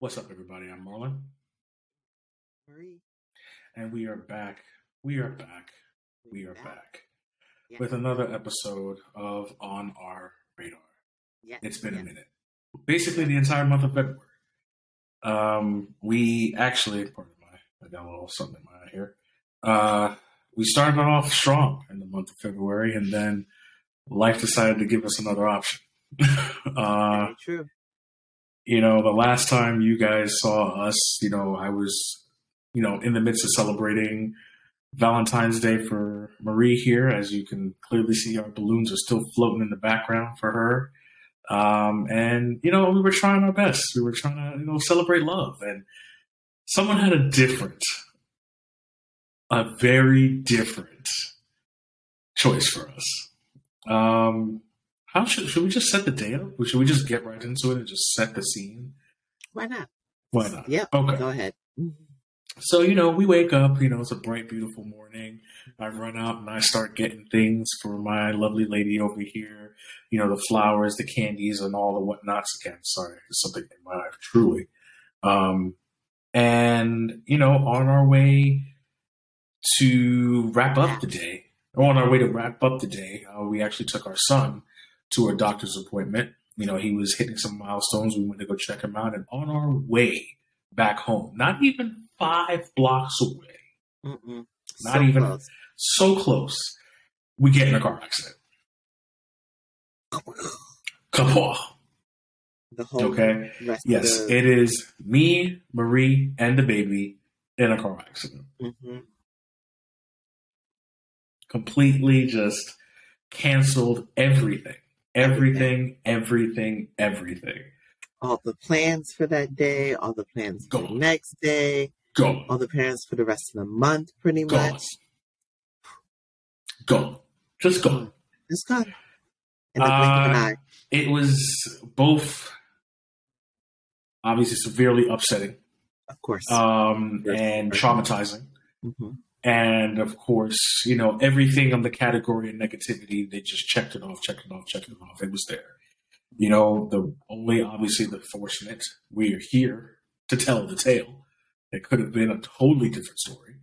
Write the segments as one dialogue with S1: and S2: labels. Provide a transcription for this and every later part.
S1: What's up, everybody? I'm Marlon,
S2: Marie.
S1: and we are back. We are back. We are back
S2: Yeah.
S1: with another episode of On Our Radar.
S2: Yeah.
S1: It's been
S2: yeah.
S1: a minute. Basically, the entire month of February. Um, we actually, pardon my, I got a little something in my eye here. Uh, we started off strong in the month of February, and then life decided to give us another option. uh,
S2: Very true.
S1: You know, the last time you guys saw us, you know, I was, you know, in the midst of celebrating Valentine's Day for Marie here. As you can clearly see, our balloons are still floating in the background for her. Um, and, you know, we were trying our best. We were trying to, you know, celebrate love. And someone had a different, a very different choice for us. Um, how should, should we just set the day up? Should we just get right into it and just set the scene?
S2: Why not?
S1: Why not?
S2: Yeah.
S1: Okay.
S2: Go ahead.
S1: So, you know, we wake up, you know, it's a bright, beautiful morning. I run out and I start getting things for my lovely lady over here. You know, the flowers, the candies, and all the whatnots. Again, sorry, something in my life, truly. Um, and, you know, on our way to wrap up the day, or on our way to wrap up the day, uh, we actually took our son to a doctor's appointment. You know, he was hitting some milestones. We went to go check him out. And on our way back home, not even five blocks away,
S2: Mm-mm.
S1: Not
S2: So
S1: even-
S2: close.
S1: so close, we get in a car accident.
S2: The whole
S1: Okay. Yes,
S2: of
S1: it is me, Marie, and the baby in a car accident.
S2: Mhm.
S1: Completely just canceled everything. Everything, everything, everything.
S2: all the plans for that day, all the plans for the next day,
S1: Go.
S2: all the plans for the rest of the month, pretty
S1: Gone.
S2: much.
S1: Go. Just go.
S2: It's gone. In the blink of an
S1: Uh,
S2: eye.
S1: It was both obviously severely upsetting
S2: Of course.
S1: um, and traumatizing.
S2: hmm
S1: And of course, you know, everything on the category of negativity, they just checked it off, checked it off, checked it off. It was there. You know, the only obviously the fortunate, we're here to tell the tale. It could have been a totally different story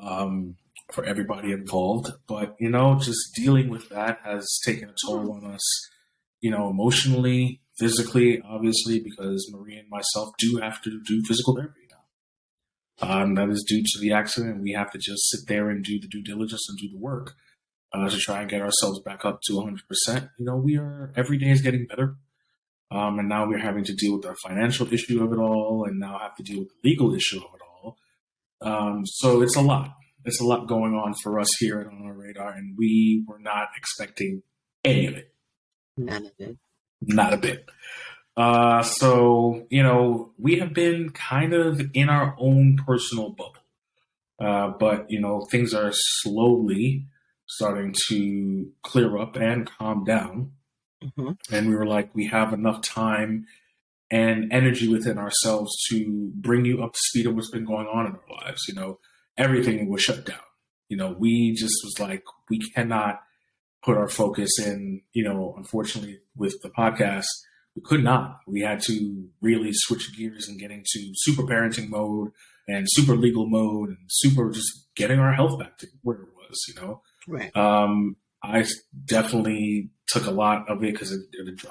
S1: um, for everybody involved. But, you know, just dealing with that has taken a toll on us, you know, emotionally, physically, obviously, because Marie and myself do have to do physical therapy. Um, that is due to the accident. We have to just sit there and do the due diligence and do the work uh, to try and get ourselves back up to 100%. You know, we are, every day is getting better. Um, and now we're having to deal with the financial issue of it all and now have to deal with the legal issue of it all. Um, so it's a lot. It's a lot going on for us here at On Our Radar, and we were not expecting any of it.
S2: None of it.
S1: Not a bit. Uh, so, you know, we have been kind of in our own personal bubble. Uh, but, you know, things are slowly starting to clear up and calm down.
S2: hmm
S1: And we were like, we have enough time and energy within ourselves to bring you up to speed of what's been going on in our lives. You know, everything was shut down. You know, we just was like, we cannot put our focus in, you know, unfortunately with the podcast, we could not. We had to really switch gears and get into super parenting mode and super legal mode and super just getting our health back to where it was, you know.
S2: Right.
S1: Um, I definitely took a lot of it because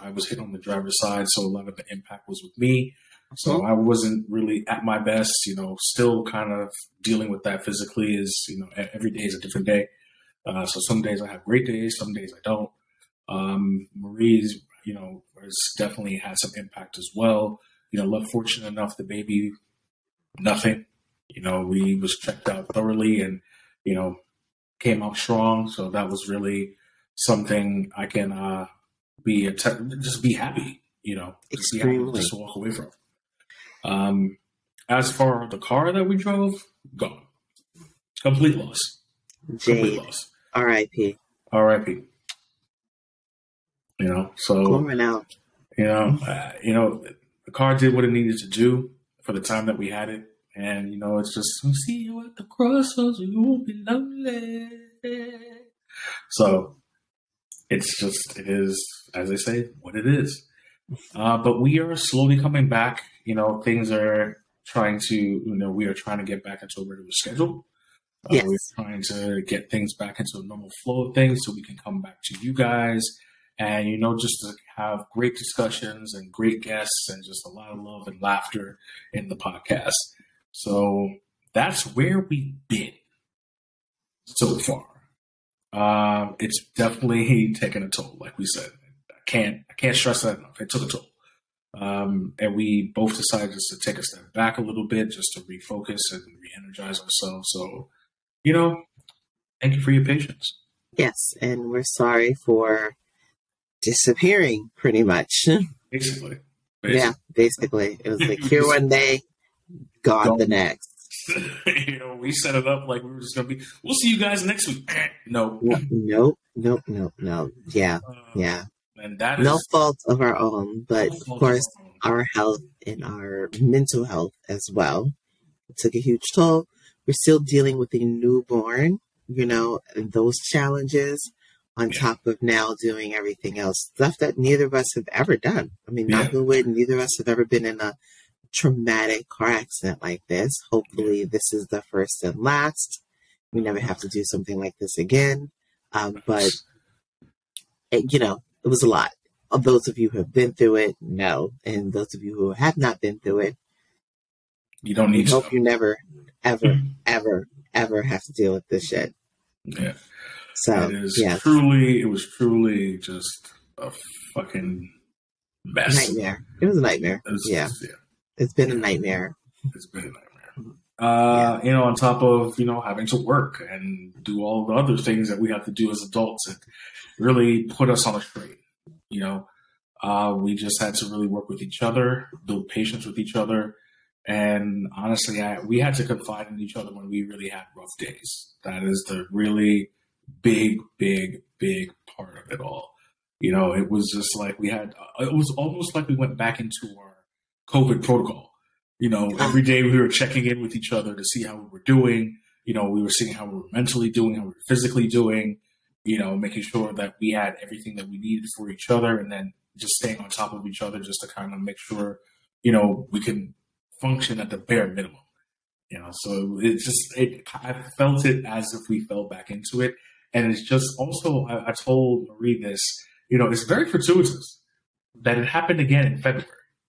S1: I was hit on the driver's side, so a lot of the impact was with me. So I wasn't really at my best, you know, still kind of dealing with that physically is, you know, every day is a different day. Uh, so some days I have great days, some days I don't. Um, Marie's, you know, has definitely had some impact as well. You know, look, fortunate enough, the baby, nothing. You know, we was checked out thoroughly and, you know, came out strong. So that was really something I can uh, be a te- just be happy. You know, just be happy, just walk away from. Um, as for the car that we drove, gone, complete loss, complete loss.
S2: R.I.P.
S1: R.I.P. You know, so
S2: Pouring out.
S1: you know, uh, you know, the car did what it needed to do for the time that we had it, and you know, it's just we see you at the crossroads, you won't be lonely. So it's just it is as I say what it is. Uh, but we are slowly coming back. You know, things are trying to, you know, we are trying to get back into a regular schedule. Uh,
S2: Yes.
S1: We're trying to get things back into a normal flow of things so we can come back to you guys and, you know, just to have great discussions and great guests and just a lot of love and laughter in the podcast. So that's where we've been so far. Um, it's definitely taken a toll, like we said. I can't I can't stress that enough. It took a toll. Um, and we both decided just to take a step back a little bit just to refocus and re-energize ourselves. So, you know, thank you for your patience.
S2: Yes, and we're sorry for disappearing pretty much.
S1: Basically.
S2: yeah, basically. It was like here one day, gone
S1: Gone.
S2: the next.
S1: you know, we set it up like we were just gonna be. We'll see you guys next week. no,
S2: No- Nope, nope, nope, no. Yeah,
S1: Uh,
S2: yeah.
S1: and that is
S2: No fault of our own, but
S1: no
S2: of course,
S1: our
S2: our health and our mental health as well. It took a huge toll. We're still dealing with a newborn, you know, and those challenges on
S1: Yeah.
S2: top of now doing everything else, stuff that neither of us have ever done. I mean,
S1: Yeah.
S2: wood, neither of us have ever been in a traumatic car accident like this. Hopefully, this is the first and last. We never have to do something like this again. Um, but it, you know, it was a lot. Of those of you who have been through it, no, and those of you who have not been through it,
S1: you don't need to.
S2: hope you never, ever, mm. ever, ever have to deal with this shit.
S1: Yeah.
S2: So,
S1: it is
S2: yeah,
S1: truly, it was truly just a fucking mess.
S2: nightmare. It was a nightmare.
S1: It was
S2: Yeah,
S1: yeah,
S2: it's been a nightmare.
S1: it's been a nightmare. Uh, You know, on top of you know having to work and do all the other things that we have to do as adults, it really put us on a straight. You know, uh, we just had to really work with each other, build patience with each other, and honestly, I, we had to confide in each other when we really had rough days. That is the really big, big, big part of it all. You know, it was just like we had, uh, it was almost like we went back into our COVID protocol. You know, every day we were checking in with each other to see how we were doing. You know, we were seeing how we were mentally doing, how we were physically doing, you know, making sure that we had everything that we needed for each other and then just staying on top of each other just to kind of make sure, you know, we can function at the bare minimum. You know, so it just, it, I felt it as if we fell back into it. And it's just also, I, I told Marie this, you know, it's very fortuitous that it happened again in February.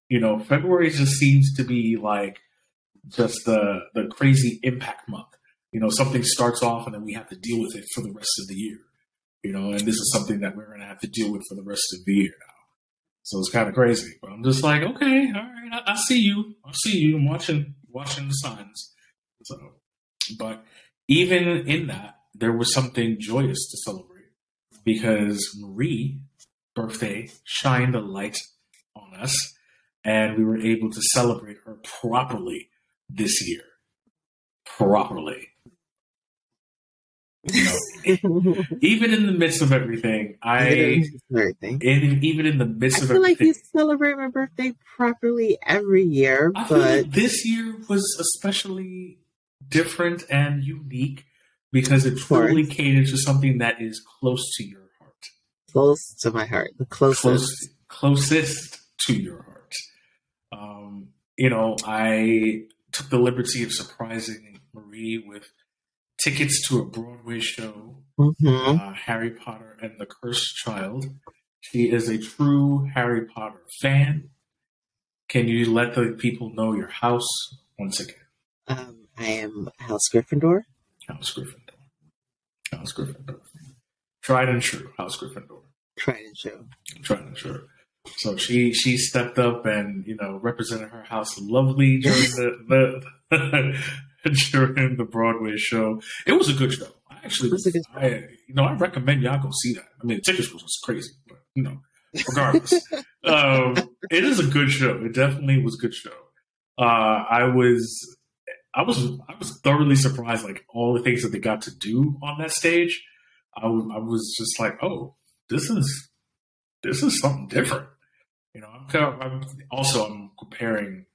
S1: You know, February just seems to be like just the the crazy impact month. You know, something starts off and then we have to deal with it for the rest of the year. You know, and this is something that we're gonna have to deal with for the rest of the year now. So it's kind of crazy. But I'm just like, okay, all right, I, I see you. I see you. I'm watching watching the signs. So, but even in that, there was something joyous to celebrate because Marie birthday shined a light on us and we were able to celebrate her properly this year. Properly. You know, even in the midst of everything, I
S2: everything.
S1: in, even in the
S2: I
S1: midst of everything I
S2: feel like you celebrate my birthday properly every year,
S1: I feel
S2: but
S1: like this year was especially different and unique because it truly catered to something that is close to your heart.
S2: close to my heart, the closest.
S1: close, closest to your heart. Um, you know, I took the liberty of surprising Marie with tickets to a Broadway show,
S2: hmm
S1: uh, Harry Potter and the Cursed Child. She is a true Harry Potter fan. Can you let the people know your house once again?
S2: Um, I am House Gryffindor.
S1: House Gryffindor. House Gryffindor. Tried and true. House Gryffindor.
S2: Tried and true.
S1: trying to sure. So she she stepped up and you know represented her house lovely during the, the during the Broadway show. It was a good show. I actually,
S2: It was a good.
S1: I you know I recommend y'all go see that. I mean, the tickets was crazy, but you know, regardless, um, it is a good show. It definitely was a good show. Uh, I was I was I was thoroughly surprised, like all the things that they got to do on that stage. I was I was just like, oh, this is this is something different. You know, I'm, kind of, I'm also I'm comparing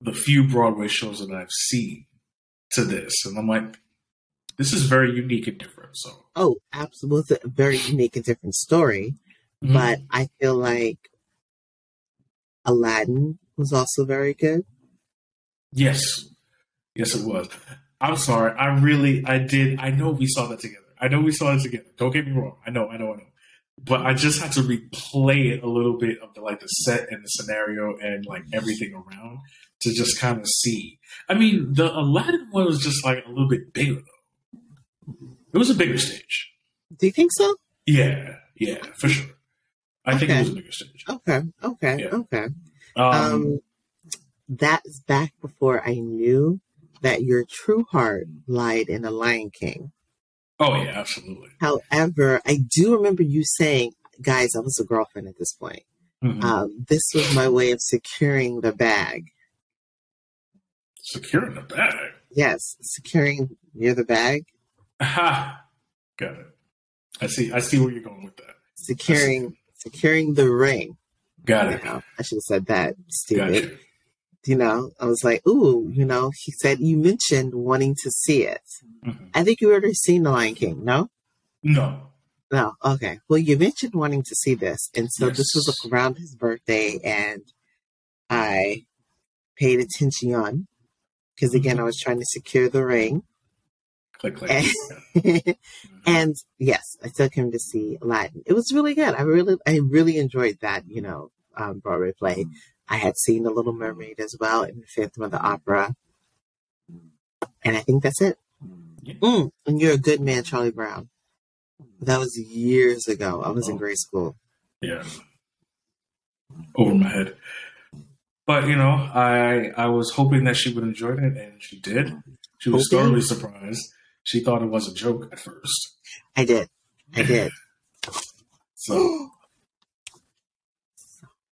S1: the few Broadway shows that I've seen to this, and I'm like, this is very unique and different. So,
S2: Oh, absolutely. A very unique and different story.
S1: Mhm.
S2: But I feel like Aladdin was also very good.
S1: Yes, yes, it was. I'm sorry. I really, I did. I know we saw that together. I know we saw it together. Don't get me wrong. I know, I know, I know. But I just had to replay it a little bit of the like the set and the scenario and like everything around to just kind of see. I mean, the Aladdin one was just like a little bit bigger though. It was a bigger stage.
S2: Do you think so?
S1: Yeah, yeah, for sure. I think it was a bigger stage.
S2: Okay, okay,
S1: Yeah.
S2: okay.
S1: Um,
S2: Um, that's back before I knew that your true heart lied in The Lion King.
S1: oh yeah, absolutely.
S2: However, I do remember you saying, guys, I was a girlfriend at this point.
S1: Mhm.
S2: Um, this was my way of securing the bag.
S1: Securing the bag.
S2: Yes, securing near the bag,
S1: Aha, got it. I see. I see where you're going with that.
S2: securing securing the ring.
S1: Got
S2: You
S1: it.
S2: know, I should have said that.
S1: Got
S2: Stupid.
S1: you.
S2: You know, I was like, ooh, you know, he said you mentioned wanting to see it.
S1: Mhm.
S2: I think you already seen The Lion King, no?
S1: No.
S2: No, okay. Well, you mentioned wanting to see this, and so this was around his birthday, and I paid attention because again, I was trying to secure the ring,
S1: Click, click.
S2: and,
S1: Mhm.
S2: and yes, I took him to see Aladdin. It was really good. I really, I really enjoyed that. You know, um, Broadway play. I had seen The Little Mermaid as well in the Phantom of the Opera, and I think that's it. Mm, and you're a good man, Charlie Brown. That was years ago. I was in
S1: Oh.
S2: grade school.
S1: Yeah. Over my head. But you know, I I was hoping that she would enjoy it, and she did. She was thoroughly surprised. She thought it was a joke at first.
S2: I did. I did.
S1: So,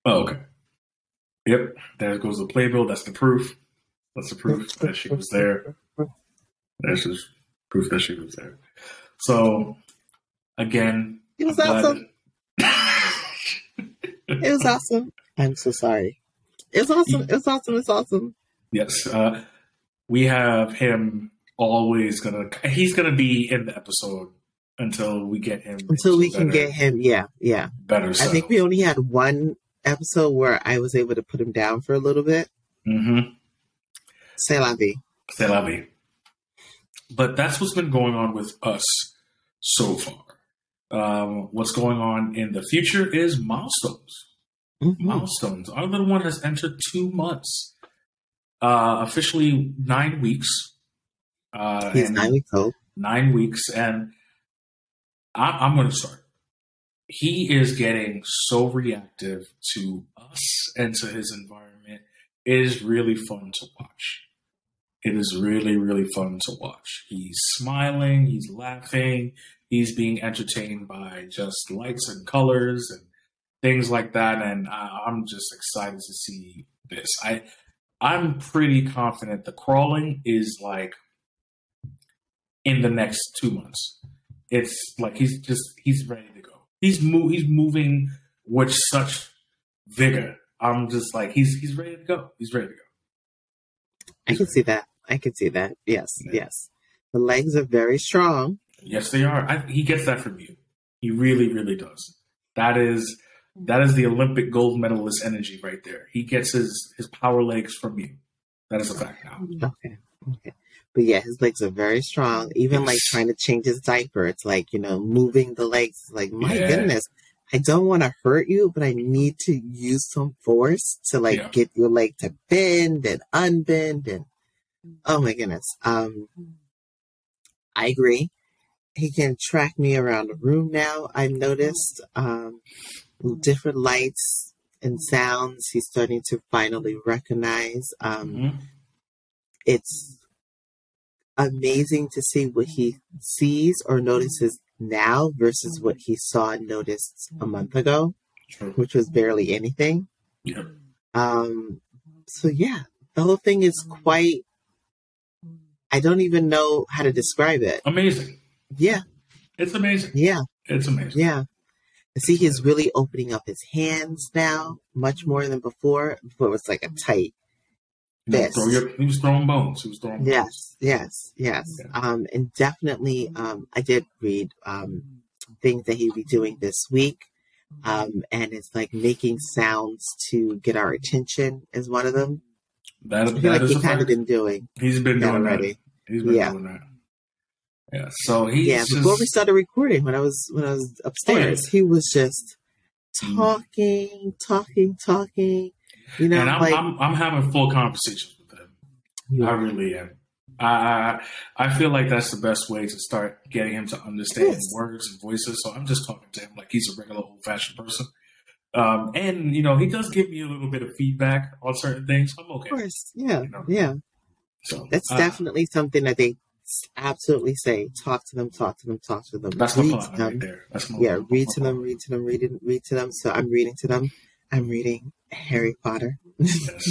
S1: oh, okay. Yep, there goes the playbill. That's the proof. That's the proof that she was there. That's just proof that she was there. So, again,
S2: It was
S1: I'm
S2: awesome. It was awesome. I'm so sorry. It was awesome. It was awesome. It's awesome.
S1: Yes, uh, we have him always gonna. He's gonna be in the episode until we get him.
S2: Until we
S1: into
S2: can get him. Yeah, yeah.
S1: better.
S2: I think we only had one episode where I was able to put him down for a little bit.
S1: Mm-hmm.
S2: C'est la vie.
S1: C'est la vie. But that's what's been going on with us so far. Um, what's going on in the future is milestones.
S2: Mhm.
S1: Milestones. Our little one has entered two months, uh, officially nine weeks. Uh,
S2: He's nine weeks old.
S1: nine weeks, and I, I'm going to start. He is getting so reactive to us and to his environment. It is really fun to watch. It is really, really fun to watch. He's smiling, he's laughing, he's being entertained by just lights and colors and things like that. And I'm just excited to see this. I, I'm pretty confident the crawling is like in the next two months. It's like he's just he's ready. He's move he's moving with such vigor. I'm just like he's he's ready to go. He's ready to go.
S2: I can see that. I can see that. Yes,
S1: Yeah.
S2: yes. The legs are very strong.
S1: Yes, they are. I, he gets that from you. He really, really does. That is that is the Olympic gold medalist energy right there. He gets his his power legs from you. That is a fact now.
S2: Okay. Okay. But yeah, his legs are very strong. Even like trying to change his diaper, it's like, you know, moving the legs. It's Like, my
S1: Yeah.
S2: goodness, I don't want to hurt you, but I need to use some force to like
S1: Yeah.
S2: get your leg to bend and unbend. And oh my goodness. Um, I agree. He can track me around the room now. I've noticed um, different lights and sounds he's starting to finally recognize. Um,
S1: Mhm.
S2: it's amazing to see what he sees or notices now versus what he saw and noticed a month ago,
S1: True.
S2: which was barely anything.
S1: Yeah.
S2: Um, so yeah, the whole thing is quite. I don't even know how to describe it.
S1: Amazing.
S2: Yeah,
S1: It's amazing.
S2: yeah,
S1: It's amazing.
S2: yeah. I see he's really opening up his hands now, much more than before. Before it was like a tight.
S1: He was
S2: Fist.
S1: throw your- he was throwing bones. He was throwing bones.
S2: Yes, yes, yes.
S1: Yeah.
S2: Um, and definitely, um, I did read um, things that he'd be doing this week. Um, and it's like making sounds to get our attention is one of them.
S1: That, that
S2: like
S1: is
S2: he's kind of been doing
S1: He's been
S2: that
S1: doing
S2: already.
S1: that. He's been
S2: Yeah.
S1: doing that. Yeah. So he.
S2: Yeah,
S1: just,
S2: before we started recording, when I was when I was upstairs, he was just
S1: Mm.
S2: talking, talking, talking. You know,
S1: and I'm,
S2: like
S1: I'm I'm having full conversations with him. I really am. I, I feel like that's the best way to start getting him to understand
S2: Yes.
S1: words and voices. So I'm just talking to him like he's a regular old fashioned person. Um, and you know he does give me a little bit of feedback on certain things. I'm okay.
S2: of course, yeah,
S1: You know.
S2: yeah.
S1: So
S2: That's
S1: uh,
S2: definitely something that they absolutely say. Talk to them, talk to them, talk to them.
S1: that's my
S2: read
S1: plan
S2: to
S1: right there. That's my
S2: Yeah,
S1: my-
S2: read to them, read to them, read, it- read to them. So I'm reading to them. I'm reading Harry Potter.
S1: Yes.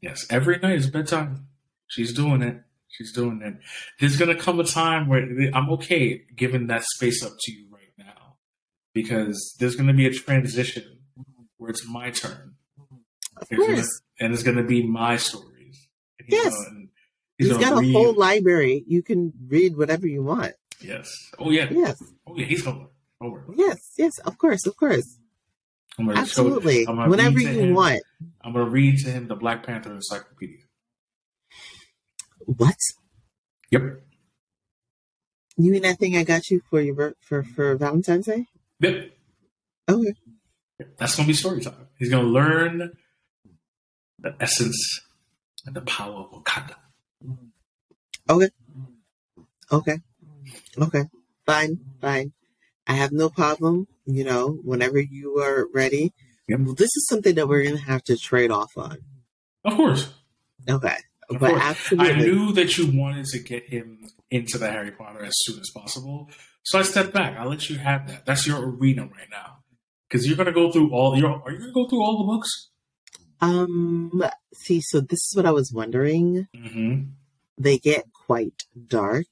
S1: yes. Every night is bedtime. She's doing it. She's doing it. There's going to come a time where I'm okay giving that space up to you right now because there's going to be a transition where it's my turn.
S2: Of
S1: There's gonna-
S2: course,
S1: and it's going to be my stories. And he's
S2: Yes.
S1: gonna-
S2: he's
S1: gonna
S2: got a whole library. You can read whatever you want.
S1: Yes. Oh, yeah.
S2: Yes,
S1: Oh, yeah. He's going to.
S2: Yes, yes. Of course, of course.
S1: Show-
S2: Absolutely.
S1: Gonna
S2: Whenever you
S1: him-
S2: want.
S1: I'm going to read to him the Black Panther Encyclopedia.
S2: What?
S1: Yep.
S2: You mean that thing I got you for your for for Valentine's Day?
S1: Yep.
S2: Okay.
S1: That's gonna be story time. He's gonna learn the essence and the power of Wakanda.
S2: Okay. Okay. Okay. Fine. Fine. I have no problem. You know, whenever you are ready.
S1: Yep.
S2: This is something that we're gonna have to trade off on.
S1: Of course.
S2: Okay.
S1: Of
S2: but
S1: course.
S2: absolutely.
S1: I knew that you wanted to get him into the Harry Potter as soon as possible. So I stepped back. I let you have that. That's your arena right now. Because you're gonna go through all your are you gonna go through all the books?
S2: Um. See, so this is what I was wondering.
S1: Mm-hmm.
S2: They get quite dark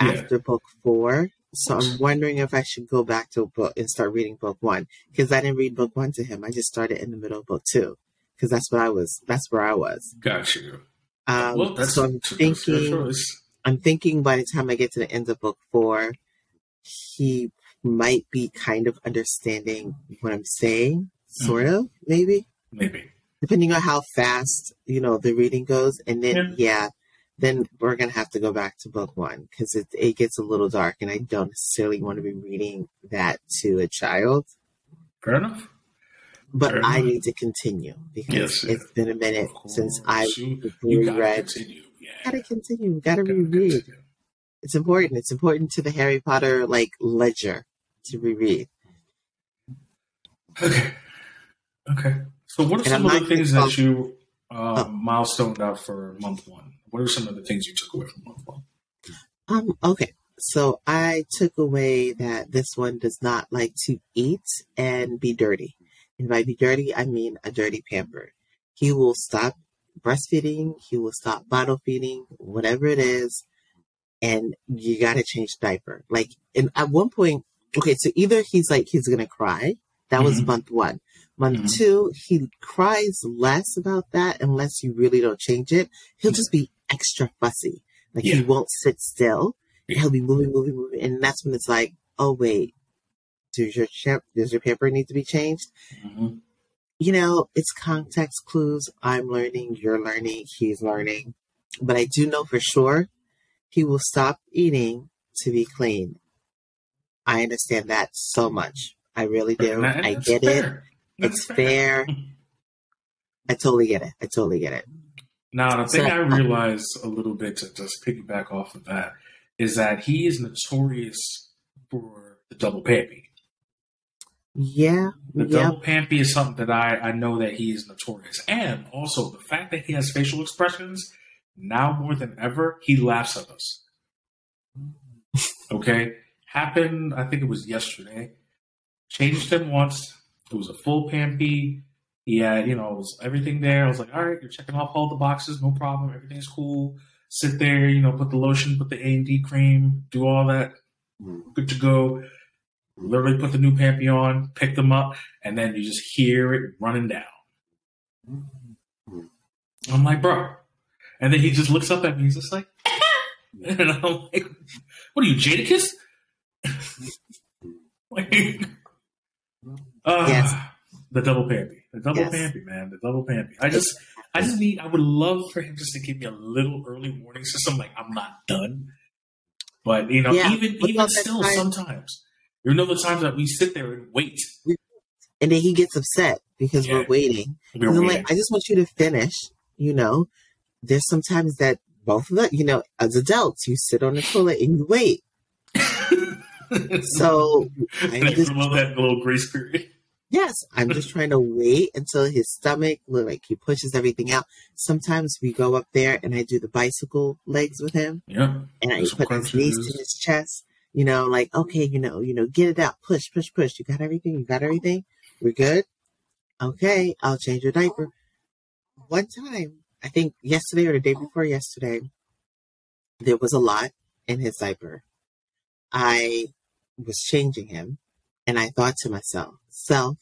S1: Yeah.
S2: after book four. So I'm wondering if I should go back to a book and start reading book one because I didn't read book one to him. I just started in the middle of book two because that's what I was. That's where I was.
S1: Got you.
S2: Um,
S1: well that's,
S2: so I'm thinking. I'm thinking by the time I get to the end of book four, he might be kind of understanding what I'm saying, sort of, maybe,
S1: Maybe.
S2: depending on how fast you know the reading goes. And then,
S1: Yeah.
S2: yeah, then we're gonna have to go back to book one because it it gets a little dark, and I don't necessarily want to be reading that to a child.
S1: Fair enough.
S2: But
S1: Fair
S2: I
S1: enough.
S2: need to continue because
S1: Yes, yeah.
S2: it's been a minute since I
S1: you, you gotta
S2: reread.
S1: continue. Yeah.
S2: Gotta continue. Gotta
S1: Gotta
S2: reread.
S1: continue.
S2: It's important. It's important to the Harry Potter like ledger to reread.
S1: Okay. Okay. So, what are
S2: And
S1: some of the things that you uh,
S2: Oh.
S1: milestoned out for month one? What are some of the things you took away from month one?
S2: Um, okay. So I took away that this one does not like to eat and be dirty. And by be dirty, I mean a dirty pamper. He will stop breastfeeding, he will stop bottle feeding, whatever it is, and you gotta change diaper. Like and at one point, okay, so either he's like he's gonna cry. That was
S1: Mhm.
S2: month one. Month
S1: Mhm.
S2: two, he cries less about that unless you really don't change it. He'll just be extra fussy. Like he won't sit still.
S1: Yeah.
S2: He'll be moving, moving, moving, and that's when it's like, oh wait, does your champ, does your pamper need to be changed?
S1: Mm-hmm.
S2: You know, it's context clues. I'm learning, you're learning, he's learning, but I do know for sure he will stop eating to be clean. I understand that so much. I really do. I get it. It's fair. I totally get it. I totally get it.
S1: Now, the thing I realized a little bit to just piggyback off of that is that he is notorious for the double pampy.
S2: Yeah.
S1: The
S2: yeah.
S1: double pampy is something that I, I know that he is notorious. And also the fact that he has facial expressions, now more than ever, he laughs at us. Okay? Happened, I think it was yesterday. Changed him once. It was a full pampy. He had, you know, it was everything there. I was like, all right, you're checking off all the boxes, no problem. Everything's cool. Sit there, you know, put the lotion, put the A and D cream, do all that. Mm-hmm. Good to go. Literally put the new pampy on, pick them up, and then you just hear it running down. Mm-hmm. I'm like, bro. And then he just looks up at me. He's just like, and I'm like, what are you, Jadakiss? like, mm-hmm. Uh,
S2: Yes.
S1: The double pampy. The double
S2: Yes.
S1: pampy, man. The double pampy. I just I just need I would love for him just to give me a little early warning system, like I'm not done. But you know,
S2: Yeah.
S1: even even still
S2: time-
S1: sometimes. You know the times that we sit there and wait.
S2: And then he gets upset because
S1: Yeah.
S2: we're waiting.
S1: We're
S2: And I'm
S1: waiting.
S2: like, I just want you to finish. You know, there's sometimes that both of us, you know, as adults, you sit on the toilet and you wait. So I'm
S1: I
S2: just,
S1: love that little grace period.
S2: Yes, I'm just trying to wait until his stomach, like he pushes everything out. Sometimes we go up there and I do the bicycle legs with him
S1: Yeah.
S2: and I put his knees to his chest. You know, like, okay, you know, you know, get it out, push, push, push. You got everything? You got everything? We're good? Okay, I'll change your diaper. One time, I think yesterday or the day before yesterday, there was a lot in his diaper. I was changing him and I thought to myself, self,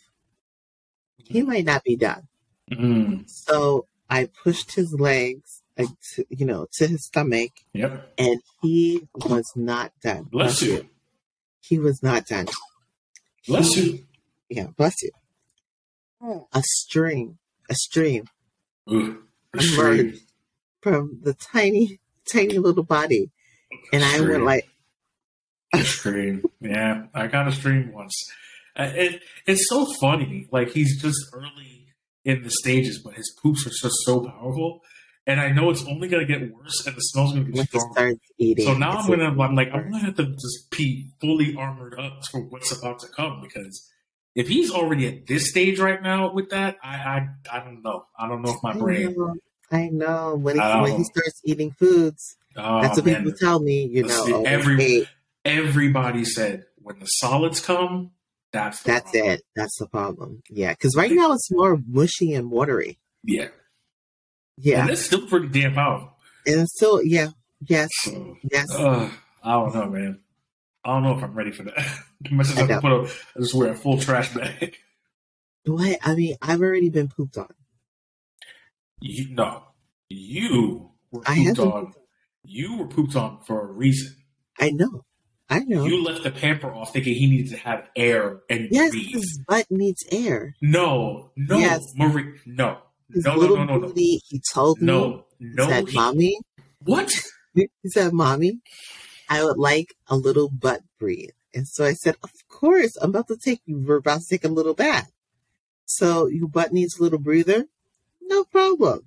S2: he might not be done.
S1: Mm.
S2: So I pushed his legs, like, to, you know, to his stomach
S1: Yep.
S2: and he was not done.
S1: Bless you.
S2: He was not done.
S1: Bless
S2: He-
S1: you.
S2: Yeah, bless you. A stream, a stream
S1: Ooh,
S2: emerged
S1: stream.
S2: from the tiny, tiny little body, and I went like,
S1: The stream. Yeah, I got a stream once. It, it's so funny. Like he's just early in the stages, but his poops are just so powerful. And I know it's only gonna get worse, and the smell's gonna get stronger. So now I'm gonna, I'm like, I'm gonna have to just be fully armored up for what's about to come because if he's already at this stage right now with that, I, I, I don't know. I don't know if my
S2: I
S1: brain.
S2: know, I know. When he,
S1: I
S2: when he oh. starts eating foods,
S1: Oh
S2: that's what
S1: man,
S2: people tell me. You know, oh,
S1: every- everybody said when the solids come, that's
S2: that's
S1: problem.
S2: it. That's the problem. Yeah, because right now it's more mushy and watery.
S1: Yeah,
S2: Yeah,
S1: and it's still pretty damn powerful.
S2: and so yeah, yes,
S1: So,
S2: yes.
S1: uh, I don't know, man. I don't know if I'm ready for that. I just
S2: I
S1: have to put a, I just wear a full trash bag.
S2: What? I mean, I've already been pooped on.
S1: You no, you were
S2: I
S1: pooped on. You were pooped on for a reason.
S2: I know. I know.
S1: You left the pamper off thinking he needed to have air and
S2: yes,
S1: breathe.
S2: his butt needs air.
S1: No, no,
S2: Yes.
S1: Marie, no,
S2: His
S1: no, no,
S2: little
S1: no, no, no,
S2: booty, he told me,
S1: no,
S2: he
S1: no.
S2: said,
S1: he-
S2: Mommy,
S1: what?
S2: he said, Mommy, I would like a little butt breathe. And so I said, Of course, I'm about to take you, we're about to take a little bath. So your butt needs a little breather? No problem.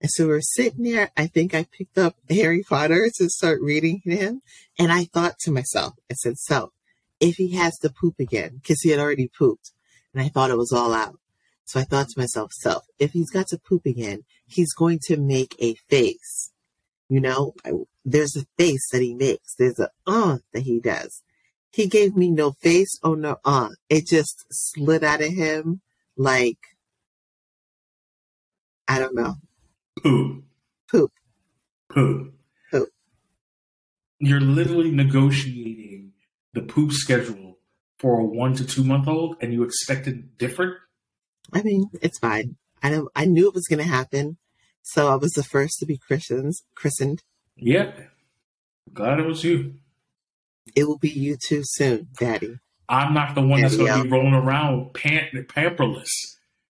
S2: And so we're sitting there. I think I picked up Harry Potter to start reading him. And I thought to myself, I said, So if he has to poop again, because he had already pooped, and I thought it was all out. So I thought to myself, self, if he's got to poop again, he's going to make a face. You know, I, there's a face that he makes. There's a uh that he does. He gave me no face or no uh. It just slid out of him like, I don't know,
S1: Poop.
S2: poop.
S1: Poop.
S2: Poop.
S1: You're literally negotiating the poop schedule for a one to two month old, and you expected different.
S2: I mean, it's fine. I know, I knew it was going to happen. So I was the first to be Christians, christened.
S1: Yeah, glad it was you.
S2: It will be you too soon, Daddy.
S1: I'm not the one that's going to be rolling around pant- pamperless.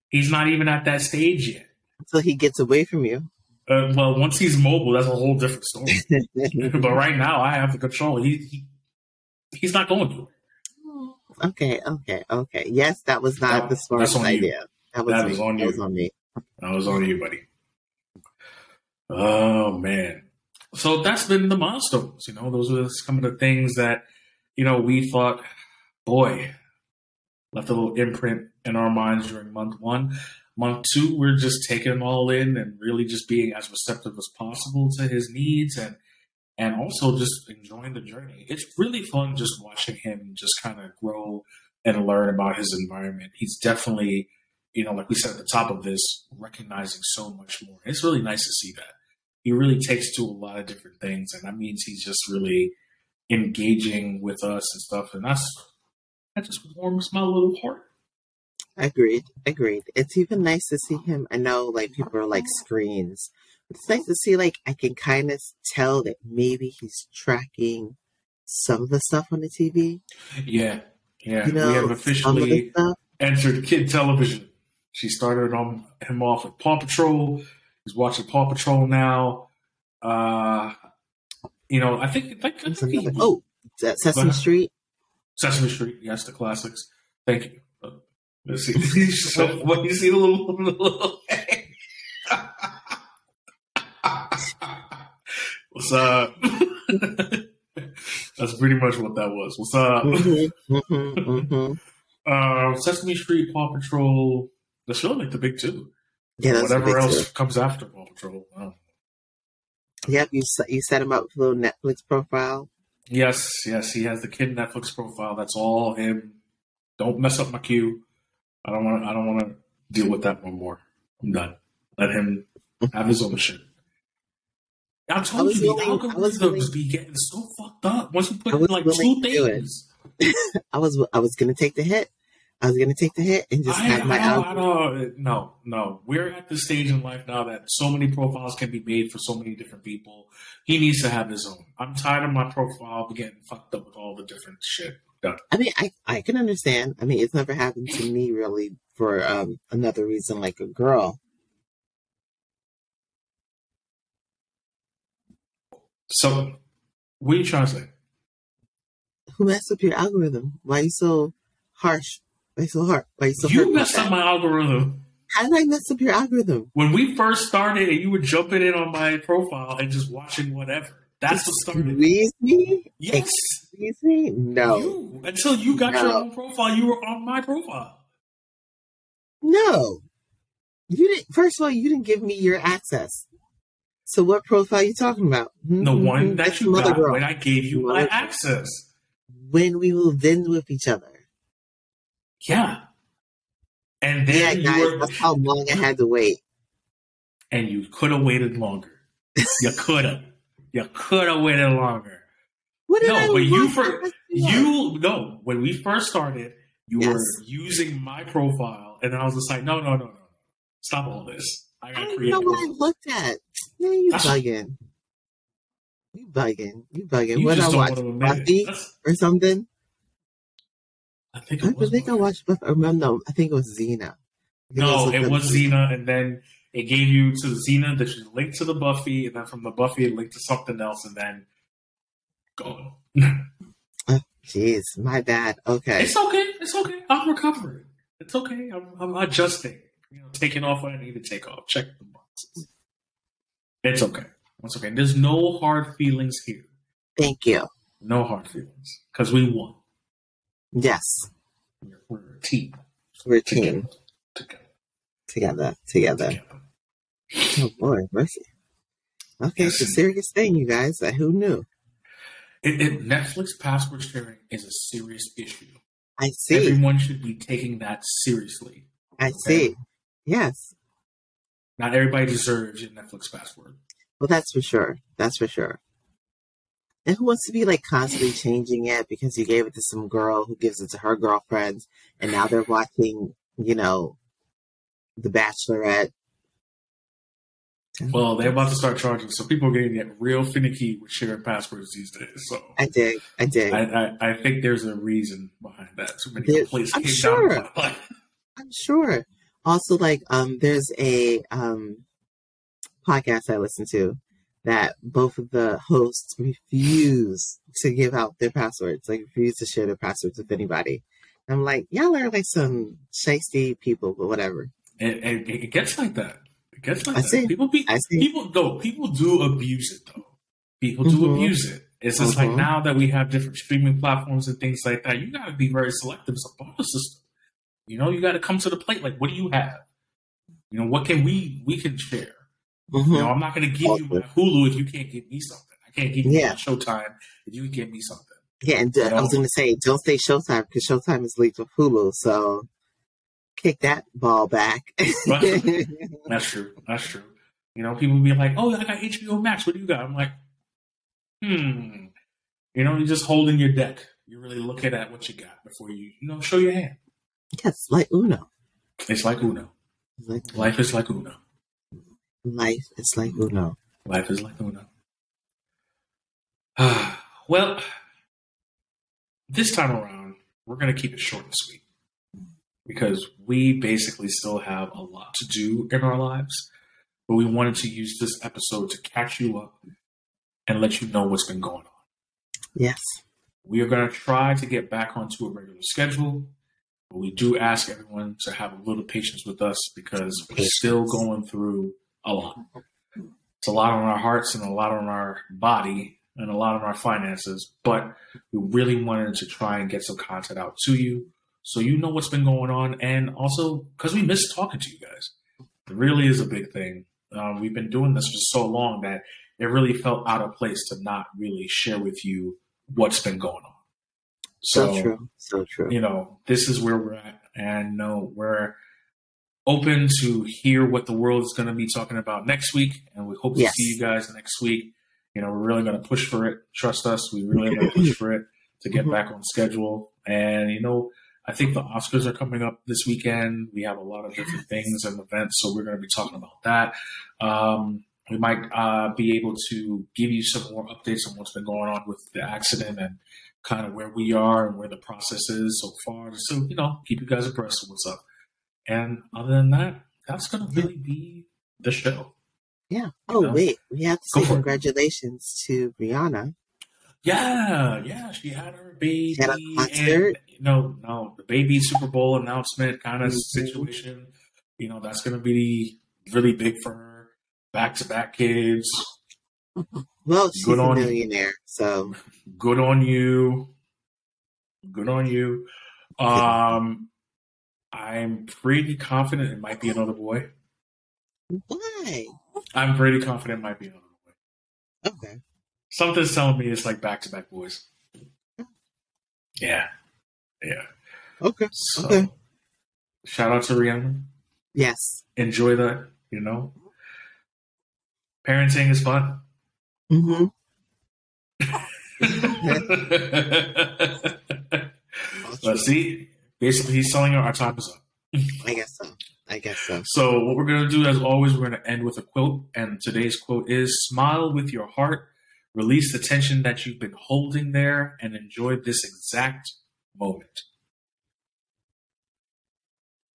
S1: He's not even at that stage yet.
S2: Until he gets away from you.
S1: Uh, well, once he's mobile, that's a whole different story. but right now, I have the control. He, he he's not going to.
S2: okay, okay, okay. Yes, that was not
S1: That-
S2: the smartest
S1: on you.
S2: idea. That was
S1: That on
S2: that
S1: you.
S2: was on me.
S1: That was on you, buddy. Oh man. So that's been the milestones. You know, those are some of the things that you know we thought, boy, left a little imprint in our minds during month one. Month two, we're just taking it all in and really just being as receptive as possible to his needs and and also just enjoying the journey. It's really fun just watching him just kind of grow and learn about his environment. He's definitely, you know, like we said at the top of this, recognizing so much more. It's really nice to see that. He really takes to a lot of different things, and that means he's just really engaging with us and stuff. And that's that just warms my little heart.
S2: Agreed. Agreed. It's even nice to see him. I know, like, people are like screens. But it's nice to see, like, I can kind of tell that maybe he's tracking some of the stuff on the TV.
S1: Yeah, yeah.
S2: You know,
S1: we have
S2: some of the
S1: officially entered kid television. She started on him off with Paw Patrol. He's watching Paw Patrol now. Uh, you know, I think, I think, I think he-
S2: oh, Sesame
S1: ahead.
S2: Street.
S1: Sesame Street, yes, the classics. Thank you. Let's see. so, what you see the little, little What's up? That's pretty much what that was. What's up?
S2: Mm-hmm, mm-hmm, mm-hmm.
S1: Uh, Sesame Street, Paw Patrol. That's really like the big two.
S2: Yeah,
S1: Whatever else
S2: too.
S1: comes after Paw Patrol.
S2: Yep, you set, you set him up with a little Netflix profile.
S1: Yes, yes, he has the kid Netflix profile. That's all him. Don't mess up my queue. I don't want. I don't want to deal with that one more. I'm done. Let him have his own shit. I
S2: I
S1: told
S2: was
S1: you
S2: willing- I was
S1: algorithms be getting so fucked up once you put in like two
S2: willing to do it.
S1: things.
S2: I was I was gonna take the hit. I was gonna take the hit and just
S1: I,
S2: have my
S1: I, I no, no. We're at the stage in life now that so many profiles can be made for so many different people. He needs to have his own. I'm tired of my profile getting fucked up with all the different shit.
S2: I mean, I I can understand. I mean, it's never happened to me really for um another reason like a girl.
S1: So, what are you trying to say?
S2: Who messed up your algorithm? Why are you so harsh? Why you so hard? Why you so
S1: you messed up my algorithm
S2: How did I mess up your algorithm?
S1: when we first started, and you were jumping in on my profile and just watching whatever. That's what started.
S2: Squeeze me?
S1: Yes,
S2: Excuse me? No.
S1: you. Until you got your own profile, you were on my profile.
S2: No. You didn't first of all, you didn't give me your access. So what profile are you talking about?
S1: The
S2: Mhm,
S1: one that
S2: that's
S1: you
S2: mother
S1: got
S2: girl.
S1: when I gave you my
S2: Mother-
S1: access.
S2: When we moved in with each other.
S1: Yeah. And then
S2: Yeah,
S1: you
S2: guys,
S1: were,
S2: that's how long I had to wait.
S1: and you could have waited longer. You could have. You could have waited longer.
S2: What did
S1: No,
S2: I
S1: but you for- You no, when we first started, you
S2: Yes.
S1: were using my profile, and then I was just like, no, no, no, no, stop all this. I
S2: I
S1: gotta
S2: don't
S1: create.
S2: know what I looked at. Yeah, you
S1: That's-
S2: bugging. You bugging. You bugging.
S1: You
S2: what I
S1: don't
S2: watch?
S1: want to admit
S2: Buffy or something?
S1: I think
S2: I
S1: it was.
S2: think I watched Buffy. Or no, no, I think it was Xena. I think I
S1: No, it was Xena, and then it gave you to Xena that you linked to the Buffy, and then from the Buffy it linked to something else, and then gone.
S2: Jeez, my bad. Okay.
S1: It's okay. It's okay. I'm recovering. It's okay. I'm, I'm adjusting. You know, taking off what I need to take off. Check the boxes. It's okay. It's okay. There's no hard feelings here.
S2: Thank you.
S1: No hard feelings because we won.
S2: Yes.
S1: We're, we're a team.
S2: We're a team.
S1: Together.
S2: Together. Together.
S1: Together.
S2: Oh boy, mercy. Okay, it's a serious thing, you guys. Who knew?
S1: It, it, Netflix password sharing is a serious issue.
S2: I see.
S1: Everyone should be taking that seriously.
S2: I see. Yes.
S1: Not everybody deserves your Netflix password.
S2: Well, that's for sure. That's for sure. And who wants to be like constantly changing it because you gave it to some girl who gives it to her girlfriends, and now they're watching, you know, The Bachelorette.
S1: Well, they're about to start charging, so people are getting get real finicky with sharing passwords these days. So
S2: I dig. I dig.
S1: I, I, I think there's a reason behind that. Too many
S2: There-
S1: complaints
S2: I'm
S1: came
S2: sure.
S1: down.
S2: I'm sure. Also, like, um, there's a um podcast I listen to that both of the hosts refuse to give out their passwords, like refuse to share their passwords with anybody. I'm like, y'all are like some shisty people, but whatever.
S1: It, it, it gets like that. Gets like
S2: I see.
S1: People be
S2: I see.
S1: people no people do abuse it though. People do
S2: Mhm.
S1: abuse it. It's just like
S2: Mhm.
S1: now that we have different streaming platforms and things like that, you got to be very selective. It's a bar system. You know, you got to come to the plate. Like, what do you have? You know, what can we we can share?
S2: Mhm.
S1: You know, I'm not going to give you my Hulu if you can't give me something. I can't give you
S2: Yeah.
S1: Showtime if you can give me something.
S2: Yeah, and uh, I was going to say, don't say Showtime because Showtime is linked with Hulu, so kick that ball back.
S1: That's true. That's true. You know, people be like, "Oh, I got HBO Max. What do you got?" I'm like, "Hmm." You know, you're just holding your deck. You're really looking at what you got before you, you know, show your hand.
S2: yes, like Uno.
S1: It's like Uno.
S2: It's like
S1: Life is like Uno.
S2: life is like Uno.
S1: Life is like Uno. well, this time around, we're going to keep it short and sweet. Because we basically still have a lot to do in our lives. But we wanted to use this episode to catch you up and let you know what's been going on.
S2: Yes.
S1: We are going to try to get back onto a regular schedule, but we do ask everyone to have a little patience with us because we're still going through a lot. It's a lot on our hearts and a lot on our body and a lot on our finances, but we really wanted to try and get some content out to you so you know what's been going on and also because we miss talking to you guys. It really is a big thing. Um, we've been doing this for so long that it really felt out of place to not really share with you what's been going on.
S2: So, so true. So true.
S1: You know, this is where we're at. And no, we're open to hear what the world is going to be talking about next week. And we hope to yes. see you guys next week. You know, we're really going to push for it. Trust us. We really going to push for it to get mm-hmm. back on schedule. And, you know, I think the Oscars are coming up this weekend. We have a lot of different things and events, so we're going to be talking about that. Um, we might uh, be able to give you some more updates on what's been going on with the accident and kind of where we are and where the process is so far. So, you know, keep you guys abreast of what's up. And other than that, that's going to really be the show.
S2: Yeah. Oh, you know? wait. We have to Go say congratulations it. to Rihanna.
S1: Yeah, yeah, she had her baby.
S2: She had.
S1: And, no, no, the baby Super Bowl announcement kind of mm-hmm. situation. You know, that's going to be really big for her. Back to back kids.
S2: Well, she's good a on, millionaire, so
S1: good on you. Good on you. Um, I'm pretty confident it might be another boy.
S2: Why?
S1: I'm pretty confident it might be another boy.
S2: Okay.
S1: Something's telling me it's like back to back boys. Yeah. Yeah.
S2: Okay. So, okay.
S1: Shout out to Rihanna.
S2: Yes.
S1: Enjoy that, you know. Parenting is fun.
S2: Mm-hmm.
S1: Let's see. Basically, he's selling our time is up.
S2: I guess so. I guess so.
S1: So, what we're going to do, as always, we're going to end with a quote. And today's quote is Smile with your heart Release the tension that you've been holding there and enjoy this exact moment.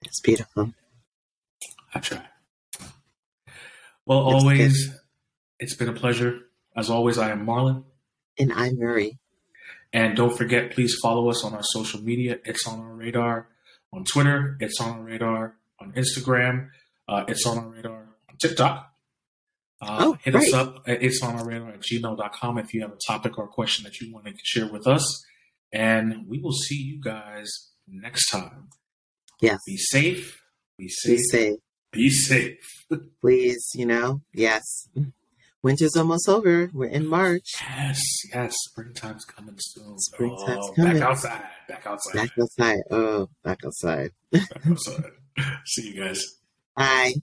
S2: It's beautiful.
S1: I try. Well, always, good. it's been a pleasure. As always, I am Marlon.
S2: And I'm Murray.
S1: And don't forget, please follow us on our social media. It's on our radar on Twitter. It's on our radar on Instagram. Uh, it's on our radar on TikTok. Uh, oh, hit us up at it's on our radar at gmail.com if you have a topic or a question that you want to share with us. And we will see you guys next time.
S2: Yes.
S1: Be safe. Be safe.
S2: Be safe.
S1: Be safe.
S2: Please, you know, yes. Winter's almost over. We're in March.
S1: Yes, yes. Springtime's coming soon.
S2: Springtime's oh, coming.
S1: Back outside. Back outside.
S2: Back outside. Oh, back outside.
S1: back outside. See you guys.
S2: Bye.